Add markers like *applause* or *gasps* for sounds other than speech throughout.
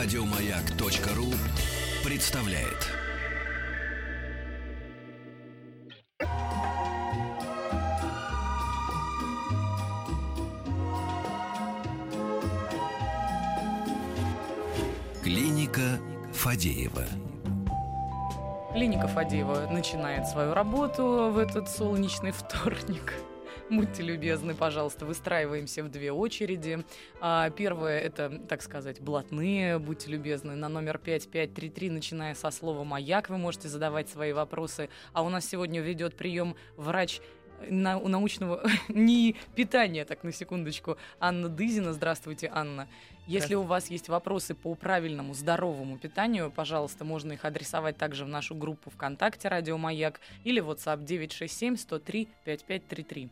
Радиомаяк.ру представляет. Клиника Фадеева. Клиника Фадеева начинает свою работу в этот солнечный вторник. Будьте любезны, пожалуйста, выстраиваемся в две очереди. А, первое это, так сказать, блатные. Будьте любезны, на номер 5533, начиная со слова «Маяк», вы можете задавать свои вопросы. А у нас сегодня ведет прием врач на, у научного *laughs* не питания, так на секундочку, Анна Дызина. Здравствуйте, Анна. Если у вас есть вопросы по правильному, здоровому питанию, пожалуйста, можно их адресовать также в нашу группу ВКонтакте «Радио Маяк» или WhatsApp 967 103 5533.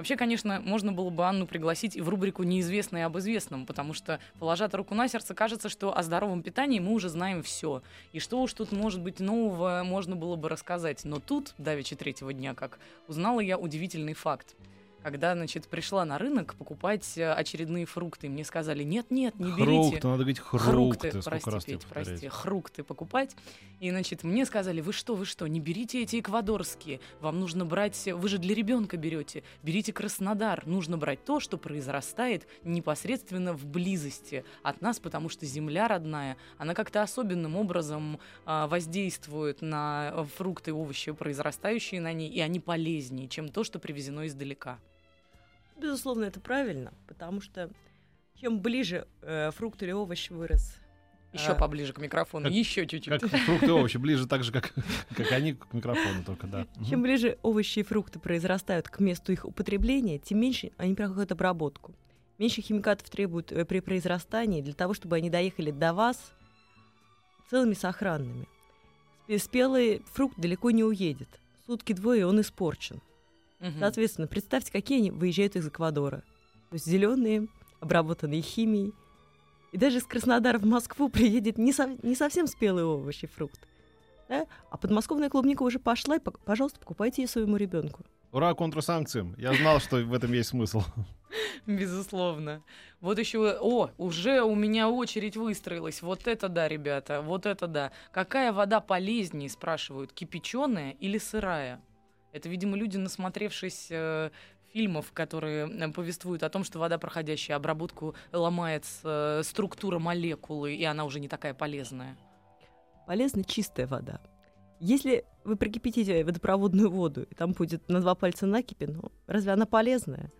Вообще, конечно, можно было бы Анну пригласить и в рубрику «Неизвестное об известном», потому что, положа руку на сердце, кажется, что о здоровом питании мы уже знаем все. И что уж тут может быть нового, можно было бы рассказать. Но тут, давеча третьего дня, как узнала я удивительный факт когда, значит, пришла на рынок покупать э, очередные фрукты. Мне сказали, нет-нет, не берите. Хрукты, надо говорить хрукты. Хрукты, прости, раз Петь, прости, хрукты покупать. И, значит, мне сказали, вы что, вы что, не берите эти эквадорские. Вам нужно брать, вы же для ребенка берете. Берите Краснодар. Нужно брать то, что произрастает непосредственно в близости от нас, потому что земля родная, она как-то особенным образом а, воздействует на фрукты и овощи, произрастающие на ней, и они полезнее, чем то, что привезено издалека. Безусловно, это правильно, потому что чем ближе э, фрукт или овощ вырос еще а, поближе к микрофону, как, еще чуть-чуть. Как фрукты и овощи, ближе так же, как, *laughs* как они к микрофону только, да. Чем ближе овощи и фрукты произрастают к месту их употребления, тем меньше они проходят обработку. Меньше химикатов требуют э, при произрастании для того, чтобы они доехали до вас целыми сохранными. Спелый фрукт далеко не уедет. Сутки двое он испорчен. Угу. Соответственно, представьте, какие они выезжают из Эквадора. То есть зеленые, обработанные химией. И даже из Краснодара в Москву приедет не, со, не совсем спелый овощ и фрукт. Да? А подмосковная клубника уже пошла, и, пожалуйста, покупайте ее своему ребенку. Ура контрсанкциям! Я знал, что в этом есть смысл. *laughs* Безусловно. Вот еще, о, уже у меня очередь выстроилась. Вот это да, ребята, вот это да. Какая вода полезнее, спрашивают, кипяченая или сырая? Это, видимо, люди, насмотревшись э, фильмов, которые э, повествуют о том, что вода, проходящая обработку, ломает э, структура молекулы, и она уже не такая полезная. Полезна чистая вода. Если вы прикипятите водопроводную воду, и там будет на два пальца накипи, ну, разве она полезная?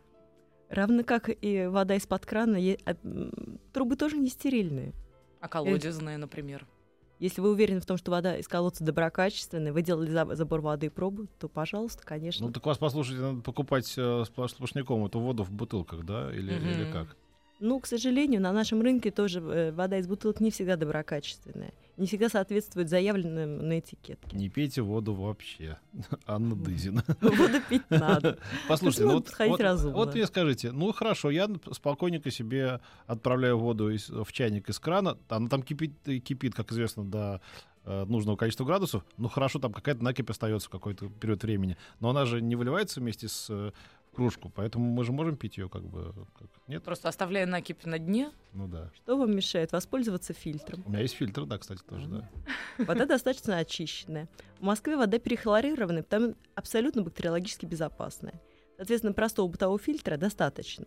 Равно как и вода из-под крана, а, трубы тоже не стерильные. А колодезная, например? Если вы уверены в том, что вода из колодца доброкачественная, вы делали забор воды и пробу, то, пожалуйста, конечно. Ну так вас, послушайте, надо покупать э, сплошняком эту воду в бутылках, да? Или, mm-hmm. или как? Ну, к сожалению, на нашем рынке тоже э, вода из бутылок не всегда доброкачественная. Не всегда соответствует заявленным на этикетке. Не пейте воду вообще. *laughs* Анна Дызина. *laughs* Воду пить надо. *laughs* Послушайте, ну, вот, вот, вот мне скажите, ну хорошо, я спокойненько себе отправляю воду из, в чайник из крана, она там кипит, кипит как известно, до э, нужного количества градусов, ну хорошо, там какая-то накипь остается какой-то период времени, но она же не выливается вместе с э, кружку, поэтому мы же можем пить ее как бы... Как... Нет? Просто оставляя накипь на дне? Ну да. Что вам мешает? Воспользоваться фильтром. У меня есть фильтр, да, кстати, тоже, да. Вода достаточно очищенная. В Москве вода перехлорированная, потому абсолютно бактериологически безопасная. Соответственно, простого бытового фильтра достаточно.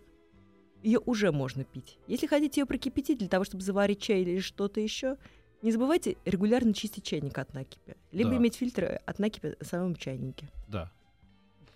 Ее уже можно пить. Если хотите ее прокипятить для того, чтобы заварить чай или что-то еще, не забывайте регулярно чистить чайник от накипи. Либо да. иметь фильтры от накипи в самом чайнике. Да.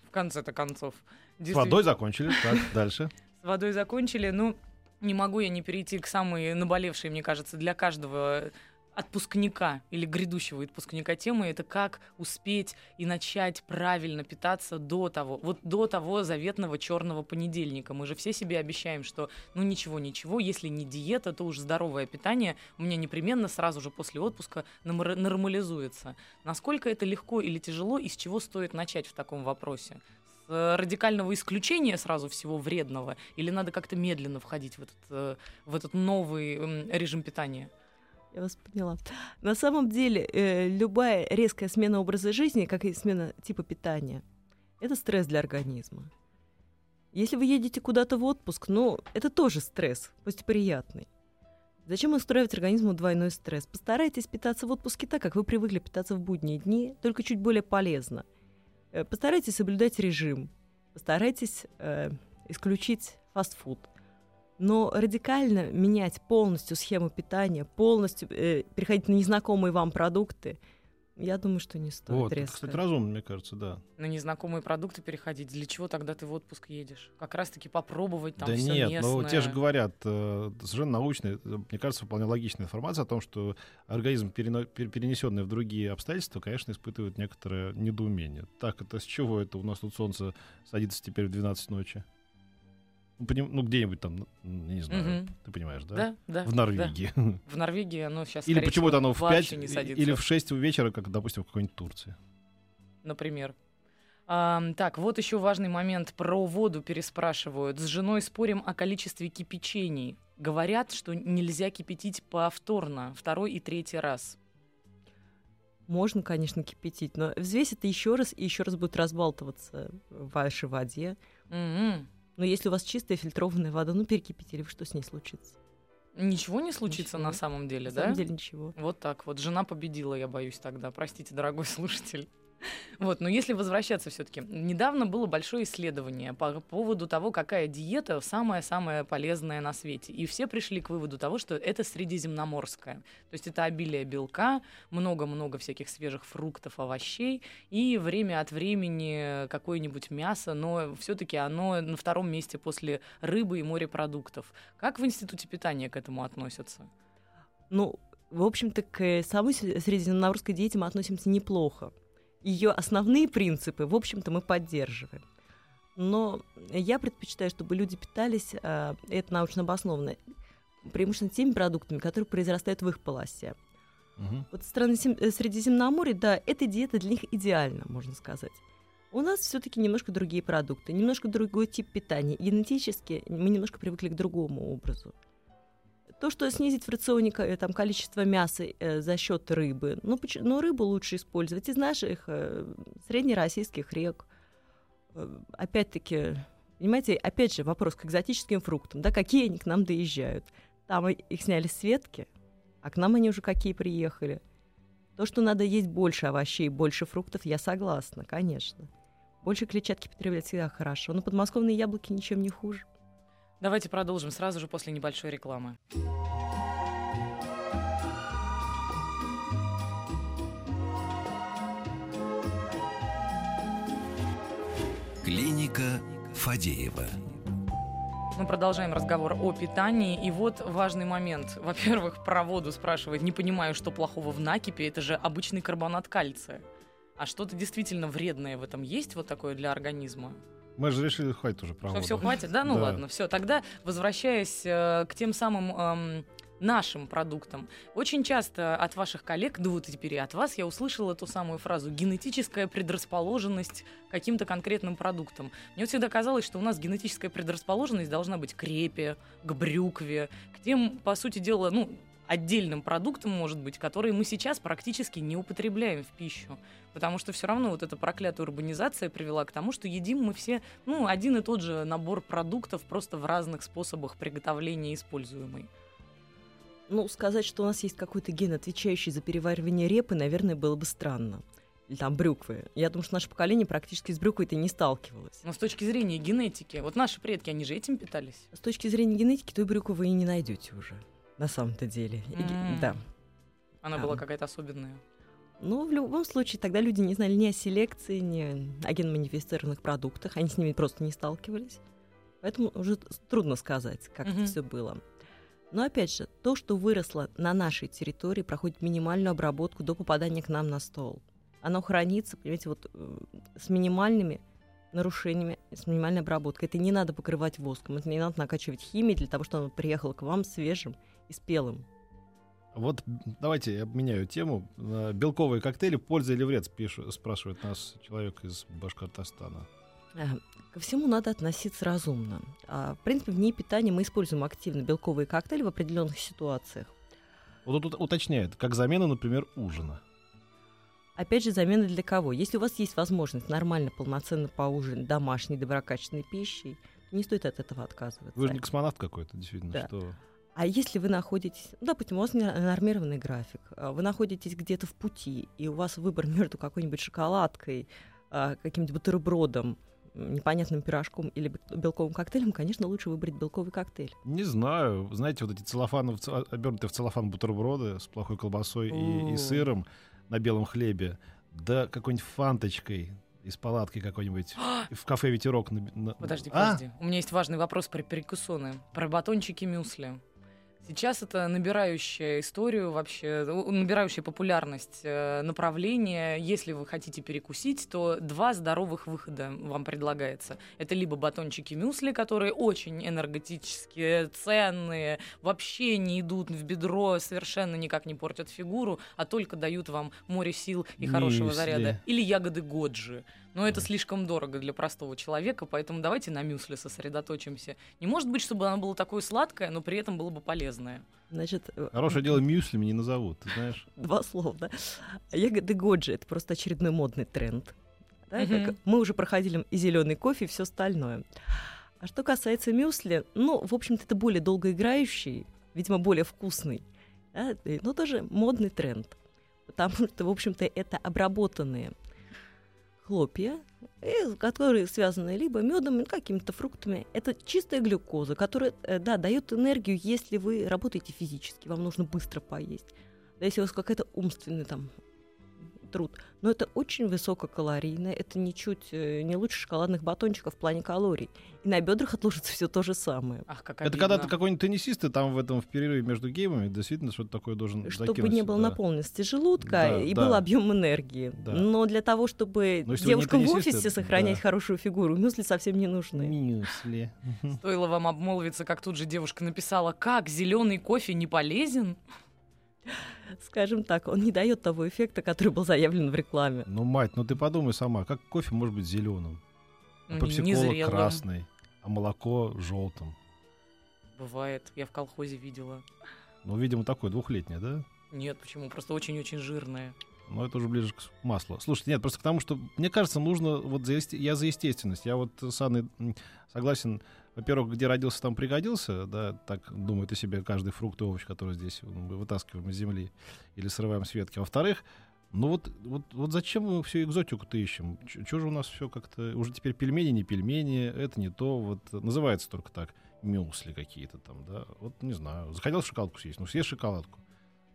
В конце-то концов. С водой закончили, так, дальше. С водой закончили, ну, не могу я не перейти к самой наболевшей, мне кажется, для каждого отпускника или грядущего отпускника темы это как успеть и начать правильно питаться до того, вот до того заветного черного понедельника. Мы же все себе обещаем, что ну ничего, ничего, если не диета, то уж здоровое питание у меня непременно сразу же после отпуска нормализуется. Насколько это легко или тяжело и с чего стоит начать в таком вопросе? Э, радикального исключения сразу всего вредного, или надо как-то медленно входить в этот, э, в этот новый режим питания? Я вас поняла. На самом деле, э, любая резкая смена образа жизни, как и смена типа питания, это стресс для организма. Если вы едете куда-то в отпуск, ну, это тоже стресс, пусть приятный. Зачем устраивать организму двойной стресс? Постарайтесь питаться в отпуске так, как вы привыкли питаться в будние дни, только чуть более полезно. Э, постарайтесь соблюдать режим. Постарайтесь э, исключить фастфуд. Но радикально менять полностью схему питания, полностью э, переходить на незнакомые вам продукты – я думаю, что не стоит вот, резко. Это, кстати, разумно, мне кажется, да. На незнакомые продукты переходить. Для чего тогда ты в отпуск едешь? Как раз-таки попробовать там Да всё нет, местное. но те же говорят, э, совершенно научная, э, мне кажется, вполне логичная информация о том, что организм, перено, перенесенный в другие обстоятельства, конечно, испытывает некоторое недоумение. Так, это с чего это у нас тут солнце садится теперь в 12 ночи? Ну, ну где-нибудь там, не знаю, Мгм. ты понимаешь, да? Да, да. В Норвегии. да. В Норвегии оно сейчас Или почему-то оно в 5 вообще не садится, или в 6 вечера, как, допустим, в какой-нибудь Турции. например. Ам, так, вот еще важный момент. Про воду переспрашивают. С женой спорим о количестве кипячений. Говорят, что нельзя кипятить повторно, второй и третий раз. Можно, конечно, кипятить, но взвесь это еще раз, и еще раз будет разбалтываться в вашей воде. М-м. Но если у вас чистая фильтрованная вода, ну перекипятили, что с ней случится? Ничего не случится Ничего. на самом деле, На да? самом деле ничего. Вот так вот. Жена победила, я боюсь тогда. Простите, дорогой *laughs* слушатель. Вот, но если возвращаться все-таки, недавно было большое исследование по поводу того, какая диета самая-самая полезная на свете. И все пришли к выводу того, что это средиземноморская. То есть это обилие белка, много-много всяких свежих фруктов, овощей и время от времени какое-нибудь мясо, но все-таки оно на втором месте после рыбы и морепродуктов. Как в институте питания к этому относятся? Ну, в общем-то, к самой средиземноморской диете мы относимся неплохо. Ее основные принципы, в общем-то, мы поддерживаем. Но я предпочитаю, чтобы люди питались, а, это научно обоснованно, преимущественно теми продуктами, которые произрастают в их полосе. Мгм. Вот страны э, Средиземноморья, да, эта диета для них идеальна, можно сказать. У нас все-таки немножко другие продукты, немножко другой тип питания. Генетически мы немножко привыкли к другому образу. То, что снизить в рационе э, там, количество мяса э, за счет рыбы, ну, поч- но рыбу лучше использовать из наших э, среднероссийских рек. Э, опять-таки, понимаете, опять же вопрос к экзотическим фруктам, да, какие они к нам доезжают. Там их сняли с ветки, а к нам они уже какие приехали. То, что надо есть больше овощей, больше фруктов, я согласна, конечно. Больше клетчатки потреблять всегда хорошо, но подмосковные яблоки ничем не хуже. Давайте продолжим сразу же после небольшой рекламы. Клиника Фадеева. Мы продолжаем разговор о питании. И вот важный момент. *laughs* Во-первых, про воду спрашивает. Не понимаю, что плохого в накипе. Это же обычный карбонат кальция. А что-то действительно вредное в этом есть вот такое для организма? Мы же решили, хватит уже про Что все хватит, да? Ну Да. ладно, все. Тогда, возвращаясь э, к тем самым эм, нашим продуктам, очень часто от ваших коллег, да вот теперь и от вас, я услышала ту самую фразу «генетическая предрасположенность каким-то конкретным продуктам». Мне вот всегда казалось, что у нас генетическая предрасположенность должна быть к репе, к брюкве, к тем, по сути дела, ну, отдельным продуктам, может быть, которые мы сейчас практически не употребляем в пищу. Потому что все равно вот эта проклятая урбанизация привела к тому, что едим мы все, ну, один и тот же набор продуктов, просто в разных способах приготовления используемый. Ну, сказать, что у нас есть какой-то ген, отвечающий за переваривание репы, наверное, было бы странно. Или там брюквы. Я думаю, что наше поколение практически с брюквой-то не сталкивалось. Но с точки зрения генетики, вот наши предки, они же этим питались. С точки зрения генетики, той брюквы вы и не найдете уже. На самом-то деле. М. Да. Она Да. была какая-то особенная. Но в любом случае тогда люди не знали ни о селекции, ни о генманифицированных продуктах. Они с ними просто не сталкивались. Поэтому уже трудно сказать, как Мгм. это все было. Но опять же, то, что выросло на нашей территории, проходит минимальную обработку до попадания к нам на стол. Оно хранится, понимаете, вот э, с минимальными нарушениями, с минимальной обработкой. Это не надо покрывать воском, это не надо накачивать химией для того, чтобы оно приехало к вам свежим и спелым. Вот давайте я обменяю тему. Белковые коктейли, польза или вред, спишу- спрашивает нас человек из Башкортостана. Э, Ко всему надо относиться разумно. А, В принципе, в ней питания мы используем активно белковые коктейли в определенных ситуациях. Вот тут уточняет, как замена, например, ужина. Опять же, замена для кого? Если у вас есть возможность нормально, полноценно поужинать домашней, доброкачественной пищей, не стоит от этого отказываться. Вы же не космонавт какой-то, действительно, Да. что... А если вы находитесь, ну, допустим, у вас нормированный график, а вы находитесь где-то в пути, и у вас выбор *laughs* между какой-нибудь шоколадкой, а, каким-нибудь бутербродом, непонятным пирожком или белковым коктейлем, конечно, лучше выбрать белковый коктейль. Не знаю. Знаете, вот эти целлофаны, обернутые в целлофан бутерброды с плохой колбасой и, и сыром на белом хлебе, да какой-нибудь фанточкой, из палатки какой-нибудь *gasps* в кафе «Ветерок». Подожди, а? подожди. У меня есть важный вопрос про перекусоны, про батончики мюсли. Сейчас это набирающая историю вообще, набирающая популярность э, направление. Если вы хотите перекусить, то два здоровых выхода вам предлагается. Это либо батончики мюсли, которые очень энергетические, ценные, вообще не идут в бедро, совершенно никак не портят фигуру, а только дают вам море сил и хорошего мюсли. заряда. Или ягоды годжи. Но это слишком дорого для простого человека, поэтому давайте на мюсли сосредоточимся. Не может быть, чтобы оно было такое сладкое, но при этом было бы полезное. Значит, э, Хорошее дело, мюсли не назовут, ты знаешь. *laughs* Два слова, да. Ягоды годжи — это просто очередной модный тренд. Да, угу. как мы уже проходили и зеленый кофе, и все остальное. А что касается мюсли, ну, в общем-то, это более долгоиграющий, видимо, более вкусный, да, но тоже модный тренд. Потому что, в общем-то, это обработанные хлопья, которые связаны либо медом, или какими-то фруктами. Это чистая глюкоза, которая, э, да, дает энергию, если вы работаете физически, вам нужно быстро поесть. Если у вас какая-то умственная там труд. Но это очень высококалорийно, это ничуть э, не лучше шоколадных батончиков в плане калорий. И на бедрах отложится все то же самое. Ах, как это когда ты какой-нибудь теннисист, и там в этом в перерыве между геймами действительно что-то такое должен Чтобы закинуть, не было да. наполненности желудка да, и да. был объем энергии. Да. Но для того, чтобы девушкам в офисе сохранять да. хорошую фигуру, мюсли совсем не нужны. Мюсли. Стоило вам обмолвиться, как тут же девушка написала, как зеленый кофе не полезен? Скажем так, он не дает того эффекта, который был заявлен в рекламе. Ну, мать, ну ты подумай сама, как кофе может быть зеленым? А попсикола красный, а молоко желтым. Бывает, я в колхозе видела. Ну, видимо, такое двухлетнее, да? Нет, почему? Просто очень-очень жирное. Ну, это уже ближе к маслу. Слушайте, нет, просто к тому, что, мне кажется, нужно, вот за, я за естественность. Я вот с Анной согласен во-первых, где родился, там пригодился, да, так думает о себе каждый фрукт и овощ, который здесь мы вытаскиваем из земли или срываем с ветки. Во-вторых, ну вот, вот, вот зачем мы всю экзотику-то ищем? Чего же у нас все как-то... Уже теперь пельмени, не пельмени, это не то. Вот называется только так. Мюсли какие-то там, да. Вот не знаю. Захотел шоколадку съесть, ну съешь шоколадку.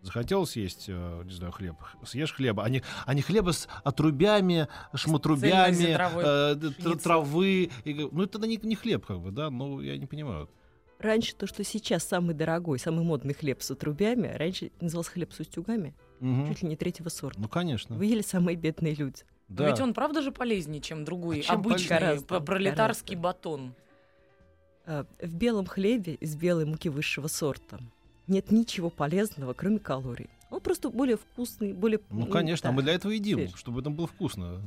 Захотел съесть, э, не знаю, хлеб, съешь хлеба, а не, а не хлеба с отрубями, шмотрубями, э, травы. И, ну, это не, не хлеб, как бы, да, ну, я не понимаю. Раньше то, что сейчас самый дорогой, самый модный хлеб с отрубями, раньше назывался хлеб с устюгами, угу. чуть ли не третьего сорта. Ну, конечно. Вы ели самые бедные люди. Да. Но ведь он правда же полезнее, чем другой а чем обычный гораздо, пролетарский гораздо. батон. А, в белом хлебе из белой муки высшего сорта нет ничего полезного, кроме калорий. Он просто более вкусный, более... Ну, конечно, да, мы для этого едим, свежий. чтобы это было вкусно.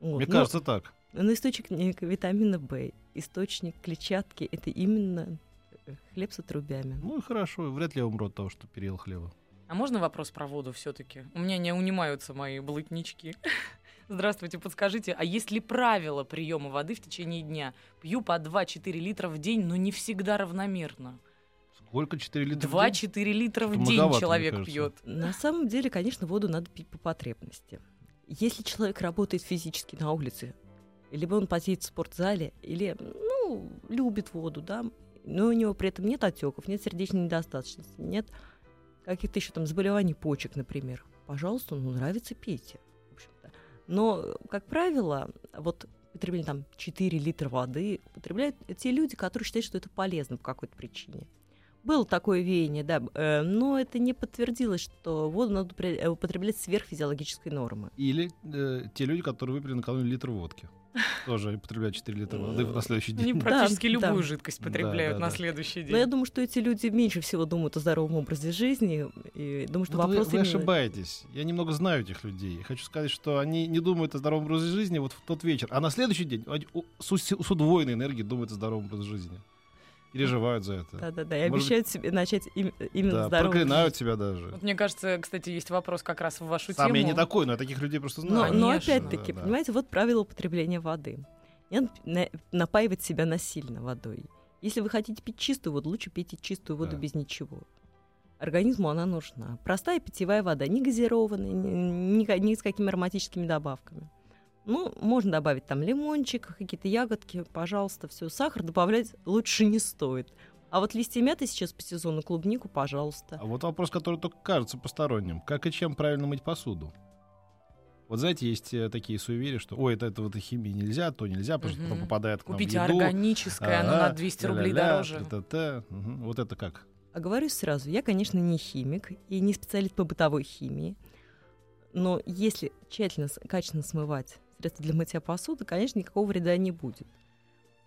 Вот. Мне но, кажется, так. Но источник витамина В, источник клетчатки — это именно э, хлеб с отрубями. Ну и хорошо, вряд ли я умру от того, что переел хлеба. А можно вопрос про воду все-таки? У меня не унимаются мои блатнички. *laughs* Здравствуйте, подскажите, а есть ли правила приема воды в течение дня? Пью по 2-4 литра в день, но не всегда равномерно. Сколько? 4 литра 2-4 литра в день человек пьет. На самом деле, конечно, воду надо пить по потребности. Если человек работает физически на улице, либо он потеет в спортзале, или, ну, любит воду, да, но у него при этом нет отеков, нет сердечной недостаточности, нет каких-то еще там заболеваний почек, например. Пожалуйста, ну, нравится, пейте. В общем-то. Но, как правило, вот потребление там 4 литра воды употребляют те люди, которые считают, что это полезно по какой-то причине. Было такое веяние, да, э, но это не подтвердилось, что воду надо э, употреблять сверх физиологической нормы. Или э, те люди, которые выпили накануне литр водки. *laughs* Тоже потребляют 4 литра воды на следующий день. Они практически да, любую да. жидкость потребляют да, да, на следующий день. Но я думаю, что эти люди меньше всего думают о здоровом образе жизни. И думаю, что вот вопрос вы, вы именно... ошибаетесь. Я немного знаю этих людей. Хочу сказать, что они не думают о здоровом образе жизни вот в тот вечер. А на следующий день с, с удвоенной энергией думают о здоровом образе жизни переживают за это. Да-да-да, и Может обещают себе начать им, именно да, здоровым. проклинают себя даже. Вот мне кажется, кстати, есть вопрос как раз в вашу Сам тему. я не такой, но я таких людей просто знаю. Но, но опять-таки, да, понимаете, да. вот правило употребления воды. Не напаивать себя насильно водой. Если вы хотите пить чистую воду, лучше пейте чистую воду Да. без ничего. Организму она нужна. Простая питьевая вода, не газированная, ни, ни ни с какими ароматическими добавками. Ну, можно добавить там лимончик, какие-то ягодки, пожалуйста, все. Сахар добавлять лучше не стоит. А вот листья мяты сейчас по сезону, клубнику, пожалуйста. А вот вопрос, который только кажется посторонним. Как и чем правильно мыть посуду? Вот знаете, есть э, такие суеверия, что ой, это, это вот химии нельзя, то нельзя, потому что потом попадает к нам в Купите еду. органическое, оно Ага, на 200 рублей дороже. та-та-та. Мгм. Вот это как? Оговорюсь сразу, я, конечно, не химик и не специалист по бытовой химии, но если тщательно, качественно смывать средства для мытья посуды, конечно, никакого вреда не будет.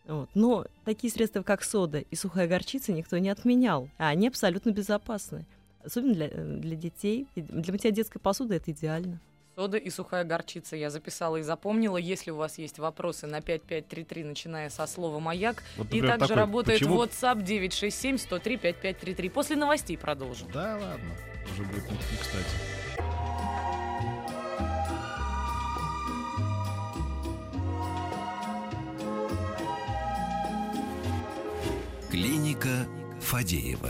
Вот. Но такие средства, как сода и сухая горчица, никто не отменял, а они абсолютно безопасны. Особенно для, э, для детей. И Для мытья детской посуды это идеально. Сода и сухая горчица. Я записала и запомнила. Если у вас есть вопросы на 5533, начиная со слова «Маяк», Вот, и например, также такой, работает почему- WhatsApp 967 103 5533. После новостей продолжим. Да ладно, уже будет не кстати. Клиника Фадеева.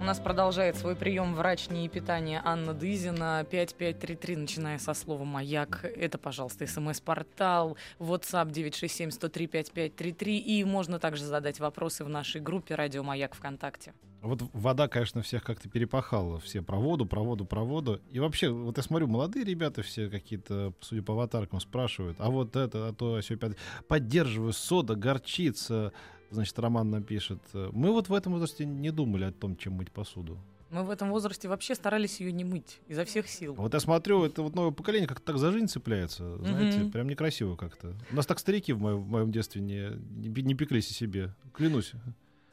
У нас продолжает свой прием врач НИИ питания Анна Дызина. 5533, начиная со слова «Маяк». Это, пожалуйста, смс-портал, WhatsApp 967-103-5533. И можно также задать вопросы в нашей группе «Радио Маяк ВКонтакте». Вот вода, конечно, всех как-то перепахала. Все про воду, про воду, про воду. И вообще, вот я смотрю, молодые ребята все какие-то, судя по аватаркам, спрашивают, а вот это, а то, все пятое. Поддерживаю, сода, горчица. Значит, Роман напишет. Мы вот в этом возрасте не думали о том, чем мыть посуду. Мы в этом возрасте вообще старались ее не мыть изо всех сил. Вот я смотрю, это вот новое поколение как-то так за жизнь цепляется, знаете, Мгм. прям некрасиво как-то. У нас так старики в моем, в моем детстве не, не, не пеклись о себе, клянусь.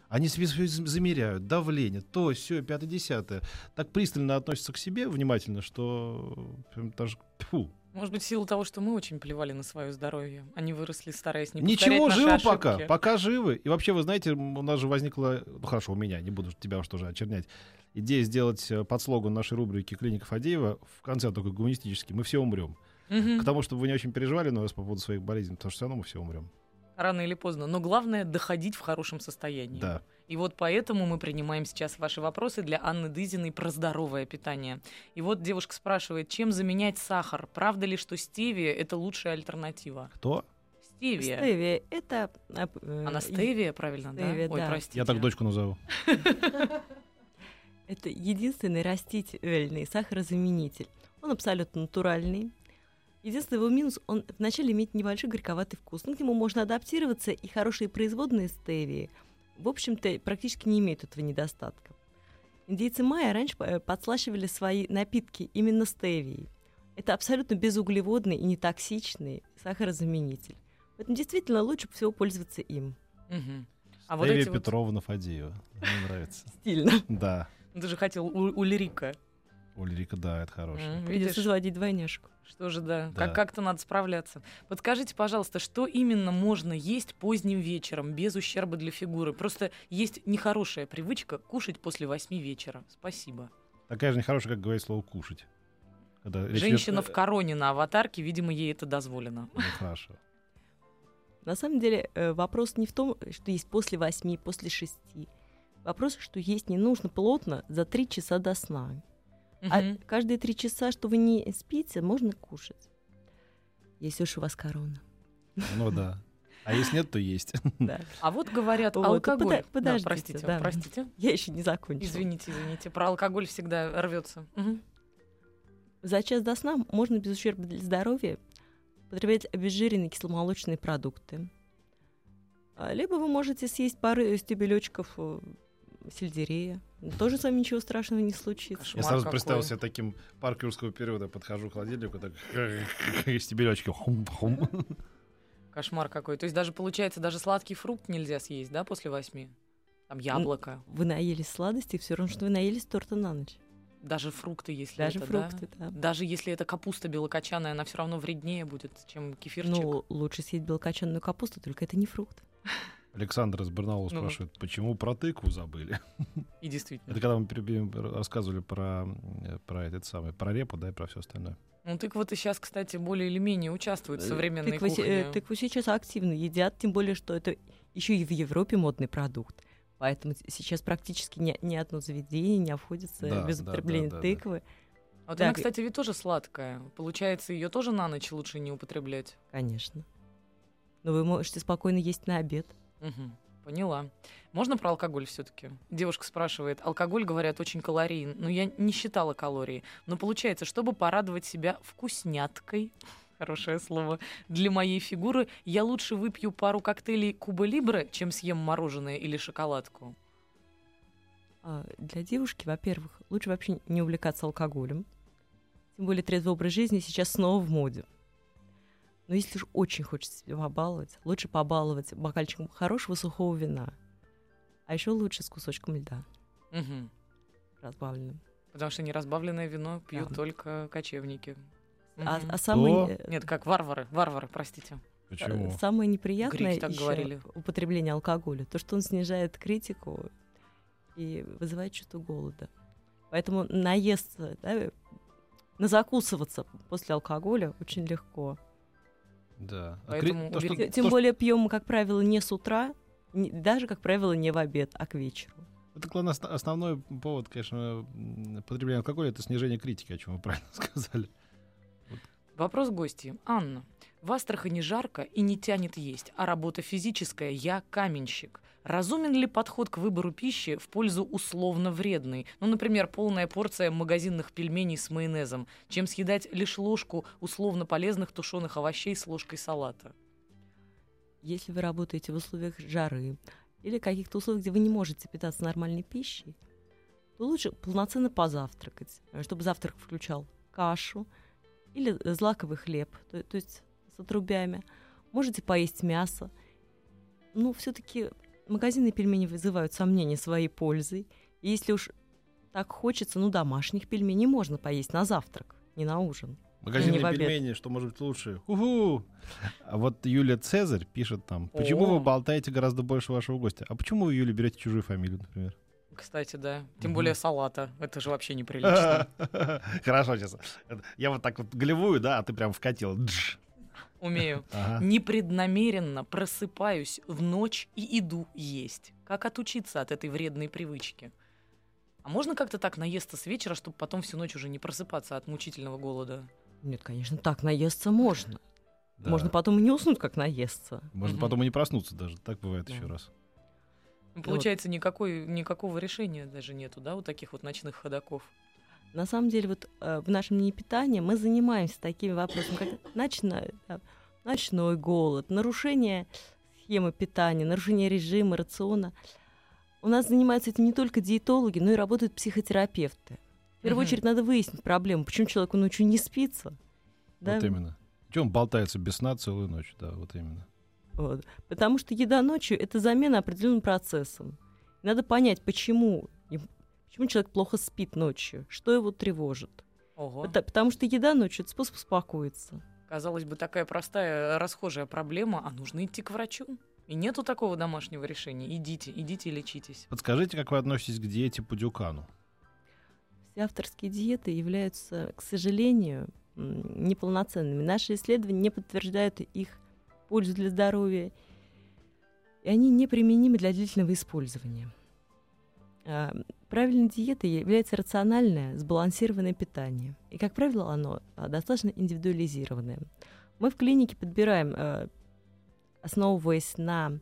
Они себе замеряют, давление, то, все, пятое, десятое. Так пристально относятся к себе внимательно, что прям даже фу. Может быть, в силу того, что мы очень плевали на свое здоровье. Они выросли, стараясь не Ничего, повторять живы наши пока, ошибки. пока живы. И вообще, вы знаете, у нас же возникла, ну хорошо, у меня, не буду тебя уж тоже очернять, идея сделать э, под слоган нашей рубрики «Клиника Фадеева» в конце только гуманистический «Мы все умрем». Мгм. К тому, чтобы вы не очень переживали на вас по поводу своих болезней, потому что все равно мы все умрем. Рано или поздно. Но главное доходить в хорошем состоянии. Да. И вот поэтому мы принимаем сейчас ваши вопросы для Анны Дызиной про здоровое питание. И вот девушка спрашивает, чем заменять сахар? Правда ли, что стевия – это лучшая альтернатива? Кто? Стевия. Стевия — это... э, Она стевия, правильно, стевия, да? Ой, да. простите. Я так дочку назову. *laughs* Это единственный растительный сахарозаменитель. Он абсолютно натуральный. Единственный его минус, он вначале имеет небольшой горьковатый вкус. Но к нему можно адаптироваться, и хорошие производные стевии, в общем-то, практически не имеют этого недостатка. Индейцы майя раньше э, подслащивали свои напитки именно стевией. Это абсолютно безуглеводный и нетоксичный сахарозаменитель. Поэтому действительно лучше всего пользоваться им. Мгм. А вот Стевия вот... Петровна Фадеева. Мне нравится. Стильно. Да. Ты же хотел у- Ульрика. Ульрика, да, это хорошая. М, Придется Видишь, заводить двойняшку. что же, да, Да. Как, как-то надо справляться. Подскажите, пожалуйста, что именно можно есть поздним вечером, без ущерба для фигуры? Просто есть нехорошая привычка кушать после восьми вечера. Спасибо. Такая же нехорошая, как говорить слово «кушать». Когда речь идет- Женщина в короне на аватарке, видимо, ей это дозволено. Ну, хорошо. На самом деле э, вопрос не в том, что есть после восьми, после шести. Вопрос, что есть не нужно плотно за три часа до сна. А Мгм. каждые три часа, что вы не спите, можно кушать. Если уж у вас корона. Ну да. А если нет, то есть. *laughs* Да. А вот говорят, Вот, алкоголь. Да, подождите, простите, да. простите. Я еще не закончила. Извините, извините. Про алкоголь всегда рвется. Мгм. За час до сна можно без ущерба для здоровья потреблять обезжиренные кисломолочные продукты. А, Либо вы можете съесть пару стебелечков э, сельдерея. Тоже с вами ничего страшного не случится. Кошмар Я сразу какой. представил себе таким парк юрского периода. Подхожу к холодильнику, так *laughs* стебелечки. Хум-хум. Кошмар какой. То есть даже, получается, даже сладкий фрукт нельзя съесть, да, после восьми? Там яблоко. Вы наелись сладостей, все равно, что вы наелись торта на ночь. Даже фрукты, если Даже это, да? фрукты, да. Даже если это капуста белокочанная, она все равно вреднее будет, чем кефирчик. Ну, лучше съесть белокочанную капусту, только это не фрукт. *laughs* Александр из Барнаула ну, спрашивает, почему про тыкву забыли? *laughs* И действительно. Это когда мы рассказывали про, про этот самый, про репу, да, и про все остальное. Ну, тыква-то сейчас, кстати, более или менее участвует в э, современной тыква, кухне. Э, тыкву сейчас активно едят, тем более, что это еще и в Европе модный продукт. Поэтому сейчас практически ни, ни одно заведение не обходится да, без да, употребления да, да, тыквы. Да. Вот так. она, кстати, ведь тоже сладкая. Получается, ее тоже на ночь лучше не употреблять. Конечно. Но вы можете спокойно есть на обед. Угу. Поняла. Можно про алкоголь все-таки? Девушка спрашивает. Алкоголь, говорят, очень калорийен. Но я не считала калории. Но получается, чтобы порадовать себя вкусняткой, *laughs* хорошее слово, для моей фигуры, я лучше выпью пару коктейлей Куба Либре, чем съем мороженое или шоколадку. А, для девушки, во-первых, лучше вообще не увлекаться алкоголем. Тем более трезвый образ жизни сейчас снова в моде. Но если уж очень хочется себя побаловать, лучше побаловать бокальчиком хорошего сухого вина. А еще лучше с кусочком льда. Угу. Разбавленным. Потому что неразбавленное вино пьют да. только кочевники. А, а самое... Нет, как варвары. Варвары, простите. Почему? Самое неприятное так говорили. употребление алкоголя, то, что он снижает критику и вызывает чувство голода. Поэтому наесться, да, закусываться после алкоголя очень легко. Да. А Поэтому, а, то, что, Тем то, более пьем мы, как правило, не с утра, не, даже, как правило, не в обед, а к вечеру. Это главное, основной повод, конечно, потребления алкоголя это снижение критики, о чем вы правильно *laughs* сказали. Вопрос гости. Анна, в Астрахани жарко и не тянет есть, а работа физическая, я каменщик. Разумен ли подход к выбору пищи в пользу условно вредной? Ну, например, полная порция магазинных пельменей с майонезом, чем съедать лишь ложку условно полезных тушеных овощей с ложкой салата. Если вы работаете в условиях жары или каких-то условиях, где вы не можете питаться нормальной пищей, то лучше полноценно позавтракать, чтобы завтрак включал кашу, или злаковый хлеб, то, то есть с отрубями. Можете поесть мясо. Но все-таки магазинные пельмени вызывают сомнения своей пользой. И если уж так хочется, ну, домашних пельменей можно поесть на завтрак, не на ужин. Магазинные пельмени, что может быть лучше? Уху! А вот Юлия Цезарь пишет там, почему О. вы болтаете гораздо больше вашего гостя? А почему вы, Юля, берете чужую фамилию, например? Кстати, да. Тем более салата. Это же вообще неприлично. *laughs* Хорошо, сейчас. Я вот так вот голевую, да, а ты прям вкатил. Умею. *laughs* Ага. Непреднамеренно просыпаюсь в ночь и иду есть. Как отучиться от этой вредной привычки? А можно как-то так наесться с вечера, чтобы потом всю ночь уже не просыпаться от мучительного голода? Нет, конечно, так наесться можно. Да. Можно потом и не уснуть, как наесться. Можно угу. потом и не проснуться даже. Так бывает да. еще раз. Ну, получается, вот. никакой, никакого решения даже нету, да, у таких вот ночных ходаков. На самом деле, вот э, в нашем НИИ питания мы занимаемся такими вопросами, как ночной, да, ночной голод, нарушение схемы питания, нарушение режима, рациона. У нас занимаются этим не только диетологи, но и работают психотерапевты. В первую mm-hmm. очередь надо выяснить проблему, почему человеку ночью не спится. Да? Вот именно. Он болтается без сна целую ночь, да, вот именно. Вот. Потому что еда ночью — это замена определенным процессом. Надо понять, почему, почему человек плохо спит ночью, что его тревожит. Ого. Это, потому что еда ночью — это способ успокоиться. Казалось бы, такая простая, расхожая проблема, а нужно идти к врачу. И нету такого домашнего решения. Идите, идите и лечитесь. Подскажите, как вы относитесь к диете по Дюкану? Все авторские диеты являются, к сожалению, неполноценными. Наши исследования не подтверждают их пользу для здоровья, и они неприменимы для длительного использования. Правильной диетой является рациональное, сбалансированное питание. И, как правило, оно а, достаточно индивидуализированное. Мы в клинике подбираем, а, основываясь на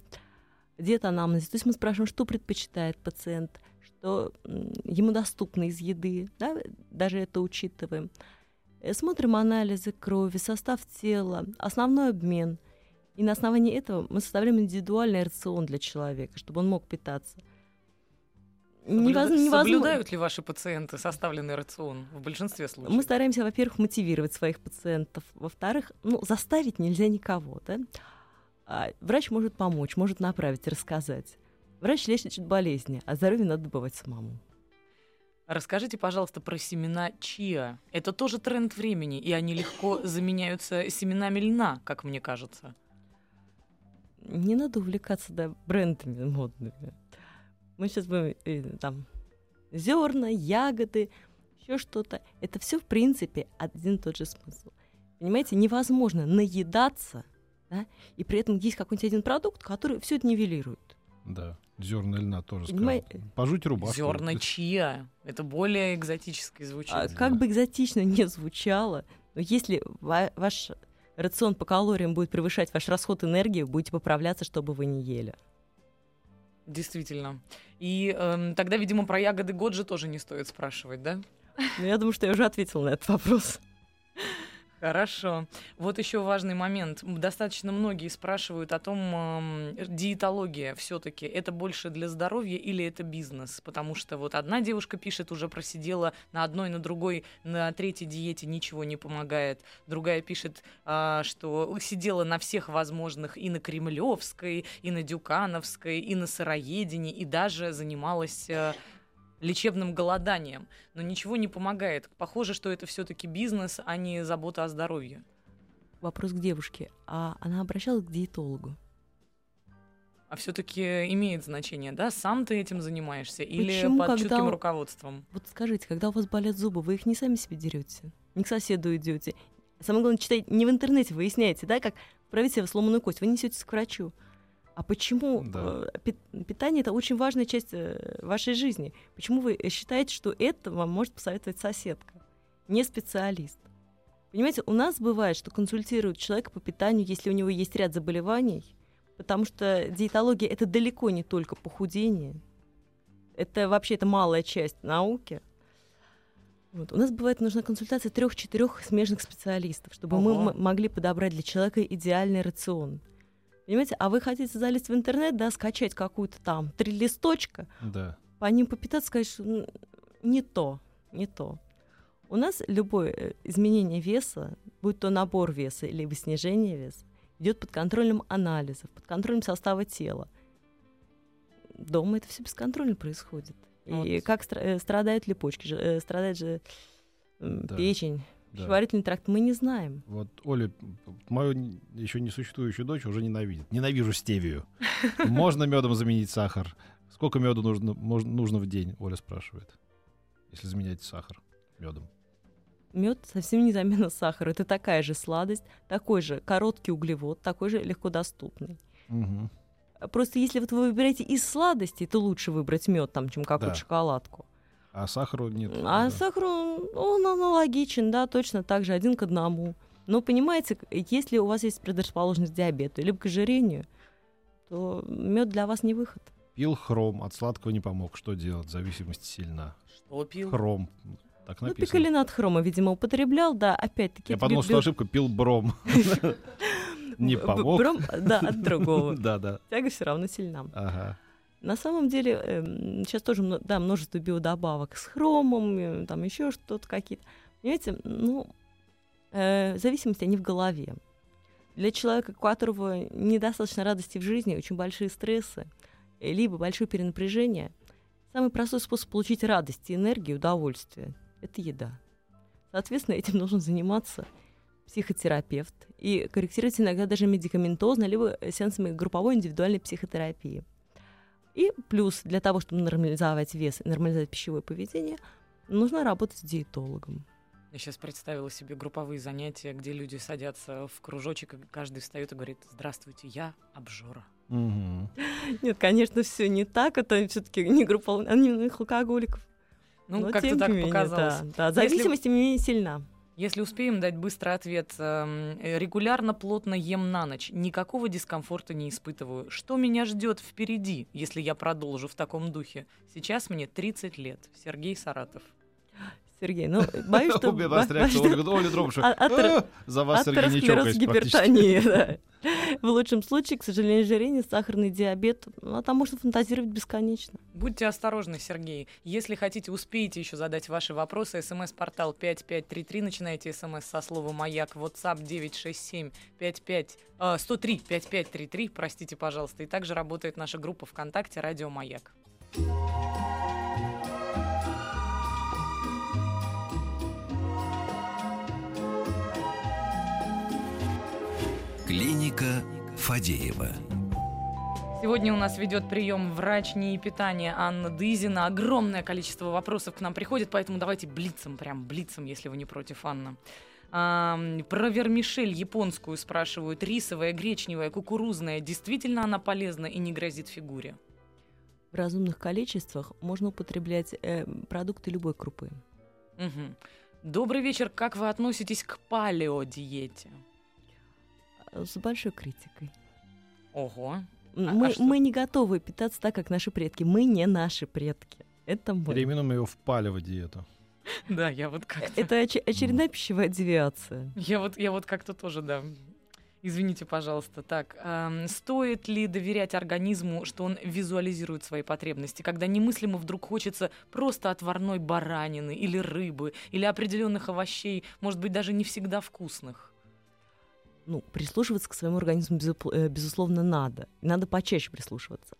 диетанамнезе, то есть мы спрашиваем, что предпочитает пациент, что ему доступно из еды, да, даже это учитываем. Э, смотрим анализы крови, состав тела, основной обмен – и на основании этого мы составляем индивидуальный рацион для человека, чтобы он мог питаться. Невоз... Невозможно... Соблюдают ли ваши пациенты составленный рацион в большинстве случаев? Мы стараемся, во-первых, мотивировать своих пациентов, во-вторых, ну, заставить нельзя никого, да? А врач может помочь, может направить, рассказать. Врач лечит болезни, а здоровье надо добывать самому. Расскажите, пожалуйста, про семена чиа. Это тоже тренд времени, и они легко *laughs* заменяются семенами льна, как мне кажется. не надо увлекаться да, брендами модными. Мы сейчас будем э, там зерна, ягоды, еще что-то. Это все, в принципе, один и тот же смысл. Понимаете, невозможно наедаться, да, и при этом есть какой-нибудь один продукт, который все это нивелирует. Да, зерна льна тоже Понимаете? скажут. Пожуть рубашку. Зерна чья? Это более экзотически звучит. А, как бы экзотично *laughs* не звучало, но если ва- ваш рацион по калориям будет превышать ваш расход энергии, будете поправляться, чтобы вы не ели. Действительно. И э, тогда, видимо, про ягоды Годжи тоже не стоит спрашивать, да? Ну, я думаю, что я уже ответила на этот вопрос. Хорошо. Вот еще важный момент. Достаточно многие спрашивают о том, э, диетология все-таки это больше для здоровья или это бизнес? Потому что вот одна девушка пишет, уже просидела на одной, на другой, на третьей диете ничего не помогает. Другая пишет, э, что сидела на всех возможных и на Кремлевской, и на Дюкановской, и на сыроедении, и даже занималась э, лечебным голоданием, но ничего не помогает. Похоже, что это все-таки бизнес, а не забота о здоровье. Вопрос к девушке. А она обращалась к диетологу? А все-таки имеет значение, да? Сам ты этим занимаешься или Почему, под когда... чутким руководством? Вот скажите, когда у вас болят зубы, вы их не сами себе дерете, не к соседу идете. Самое главное, читайте не в интернете, выясняете, да, как править себе сломанную кость. Вы несетесь к врачу. А почему да. Э, питание это очень важная часть э, вашей жизни? Почему вы считаете, что это вам может посоветовать соседка, не специалист? Понимаете, у нас бывает, что консультируют человека по питанию, если у него есть ряд заболеваний, потому что диетология это далеко не только похудение, это вообще это малая часть науки. Вот. У нас бывает нужна консультация трех-четырех смежных специалистов, чтобы Ого. мы могли подобрать для человека идеальный рацион. Понимаете, а вы хотите залезть в интернет, да, скачать какую-то там три листочка, да. по ним попитаться, сказать, что не то, не то. У нас любое э, изменение веса, будь то набор веса или снижение веса, идет под контролем анализов, под контролем состава тела. Дома это все бесконтрольно происходит. Вот. И как э, страдают ли почки, э, страдает же да. печень, да. Пищеварительный тракт мы не знаем. Вот Оля, мою еще не существующую дочь уже ненавидит. Ненавижу стевию. *laughs* Можно медом заменить сахар? Сколько меду нужно, нужно в день, Оля спрашивает, если заменять сахар медом? Мед совсем не замена сахара. Это такая же сладость, такой же короткий углевод, такой же легко доступный. Угу. Просто если вот вы выбираете из сладостей, то лучше выбрать мед, там, чем какую-то да. шоколадку. А сахару нет. А да. сахару, он аналогичен, да, точно так же, один к одному. Но понимаете, если у вас есть предрасположенность к диабету либо к ожирению, то мед для вас не выход. Пил хром, от сладкого не помог. Что делать? Зависимость сильна. Что пил? Хром. Так написано. Ну, пикалинат хрома, видимо, употреблял, да, опять-таки. Я подумал, что ошибка, пил бром. *laughs* Не помог. Бром, да, от другого. *laughs* Да, да. Тяга все равно сильна. Ага. На самом деле сейчас тоже да, множество биодобавок с хромом, э, там еще что-то какие-то. Понимаете, ну, э, зависимости они в голове. Для человека, у которого недостаточно радости в жизни, очень большие стрессы, э, либо большое перенапряжение, самый простой способ получить радость, энергию, удовольствие – это еда. Соответственно, этим должен заниматься психотерапевт и корректировать иногда даже медикаментозно, либо сеансами групповой индивидуальной психотерапии – и плюс для того, чтобы нормализовать вес, нормализовать пищевое поведение, нужно работать с диетологом. Я сейчас представила себе групповые занятия, где люди садятся в кружочек, и каждый встает и говорит: Здравствуйте, я обжора. Угу. Нет, конечно, все не так. Это все-таки не группа анонимных алкоголиков. Ну, как-то так менее, показалось. Да, да. Зависимость Если... менее сильна. Если успеем дать быстрый ответ, эм, э, регулярно плотно ем на ночь, никакого дискомфорта не испытываю. Что меня ждет впереди, если я продолжу в таком духе? Сейчас мне 30 лет. Сергей Саратов. Сергей, ну, боюсь, что... *laughs* Обе вас реакция Оля Дробышева. «А, за вас, Сергей, не чокаясь гипертонии, *laughs* да. В лучшем случае, к сожалению, ожирение, сахарный диабет. Ну, а там можно фантазировать бесконечно. Будьте осторожны, Сергей. Если хотите, успеете еще задать ваши вопросы. СМС-портал 5533. Начинайте смс со слова «Маяк». WhatsApp 967 55 э, 103 5533. Простите, пожалуйста. И также работает наша группа ВКонтакте «Радио Маяк». Клиника Фадеева. Сегодня у нас ведет прием врач НИИ питания Анна Дызина. Огромное количество вопросов к нам приходит, поэтому давайте блицем, прям блицем, если вы не против, Анна. А, про вермишель японскую спрашивают. Рисовая, гречневая, кукурузная. Действительно она полезна и не грозит фигуре? В разумных количествах можно употреблять э, продукты любой крупы. Угу. Добрый вечер. Как вы относитесь к палеодиете? С большой критикой. Ого. А, мы, а мы не готовы питаться так, как наши предки. Мы не наши предки. Это мы. Переименуем ее в палево диету. Да, я вот как Это оч- очередная пищевая девиация. Я вот, я вот как-то тоже, да. Извините, пожалуйста. Так, э, стоит ли доверять организму, что он визуализирует свои потребности, когда немыслимо вдруг хочется просто отварной баранины или рыбы, или определенных овощей, может быть, даже не всегда вкусных? Ну, прислушиваться к своему организму, э, безусловно, надо. надо почаще прислушиваться.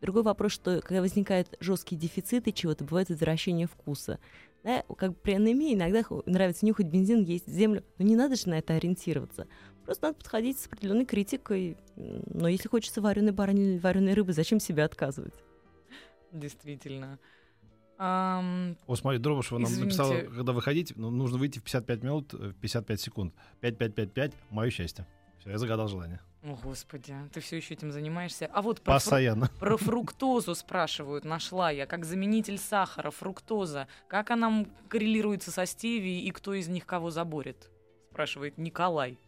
Другой вопрос, что когда возникают жесткие дефициты чего-то, бывает возвращение вкуса. Да, как при анемии иногда нравится нюхать бензин, есть землю, но не надо же на это ориентироваться. Просто надо подходить с определенной критикой. Но если хочется вареной баранины или вареной рыбы, зачем себя отказывать? Действительно. Um, О, смотри, Дробышева нам написала, когда выходить, ну, нужно выйти в 55 минут, в 55 секунд. 5-5-5-5, мое счастье. Все, я загадал желание. О, Господи, ты все еще этим занимаешься. А вот про, Постоянно. Фру- про фруктозу спрашивают, нашла я, как заменитель сахара, фруктоза. Как она коррелируется со стевией и кто из них кого заборет? Спрашивает Николай.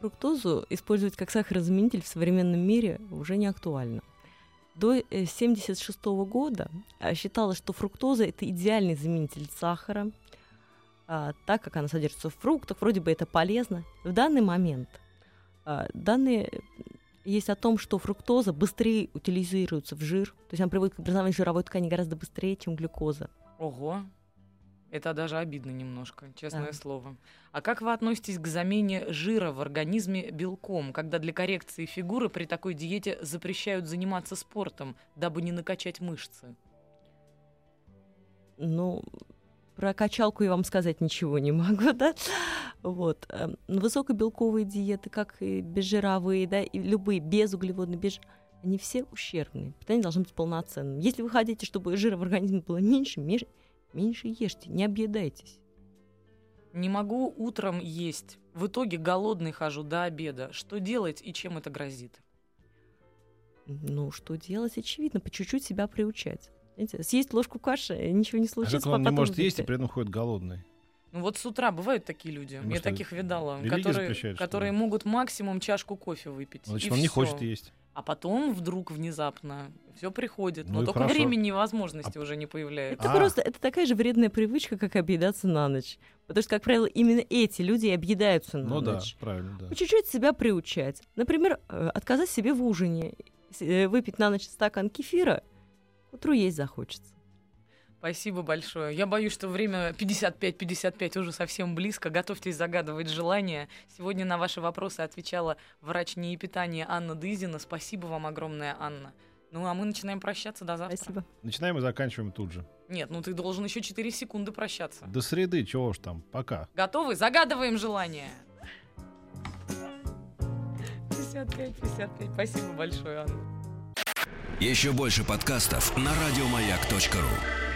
Фруктозу использовать как сахарозаменитель в современном мире уже не актуально. До 1976 э, года а, считалось, что фруктоза это идеальный заменитель сахара, а, так как она содержится в фруктах, вроде бы это полезно. В данный момент а, данные есть о том, что фруктоза быстрее утилизируется в жир, то есть она приводит к образованию жировой ткани гораздо быстрее, чем глюкоза. Ого, это даже обидно немножко, честное да. слово. А как вы относитесь к замене жира в организме белком, когда для коррекции фигуры при такой диете запрещают заниматься спортом, дабы не накачать мышцы? Ну, про качалку я вам сказать ничего не могу, *laughs* да? Вот. Эм, высокобелковые диеты, как и безжировые, да, и любые безуглеводные, без они все ущербные. Питание должно быть полноценным. Если вы хотите, чтобы жира в организме было меньше, меньше Меньше ешьте, не объедайтесь. Не могу утром есть. В итоге голодный хожу до обеда. Что делать и чем это грозит? Ну, что делать, очевидно, по чуть-чуть себя приучать. Знаете, съесть ложку каши, ничего не случится. А как он не может есть и при этом ходит голодный? Ну вот с утра бывают такие люди, ну, я таких видала, которые, которые могут максимум чашку кофе выпить. Значит, он всё. не хочет есть а потом вдруг внезапно все приходит. Ну, но только хорошо. времени и возможности а... уже не появляется. Это а. просто это такая же вредная привычка, как объедаться на ночь. Потому что, как правило, именно эти люди и объедаются на ну, ночь. да, правильно, да. По чуть-чуть себя приучать. Например, э, отказать себе в ужине, э, выпить на ночь стакан кефира, утру есть захочется. Спасибо большое. Я боюсь, что время 55-55 уже совсем близко. Готовьтесь загадывать желания. Сегодня на ваши вопросы отвечала врач НИИ питания Анна Дызина. Спасибо вам огромное, Анна. Ну, а мы начинаем прощаться до завтра. Спасибо. Начинаем и заканчиваем тут же. Нет, ну ты должен еще 4 секунды прощаться. До среды, чего ж там. Пока. Готовы? Загадываем желание. 55-55. Спасибо большое, Анна. Еще больше подкастов на радиомаяк.ру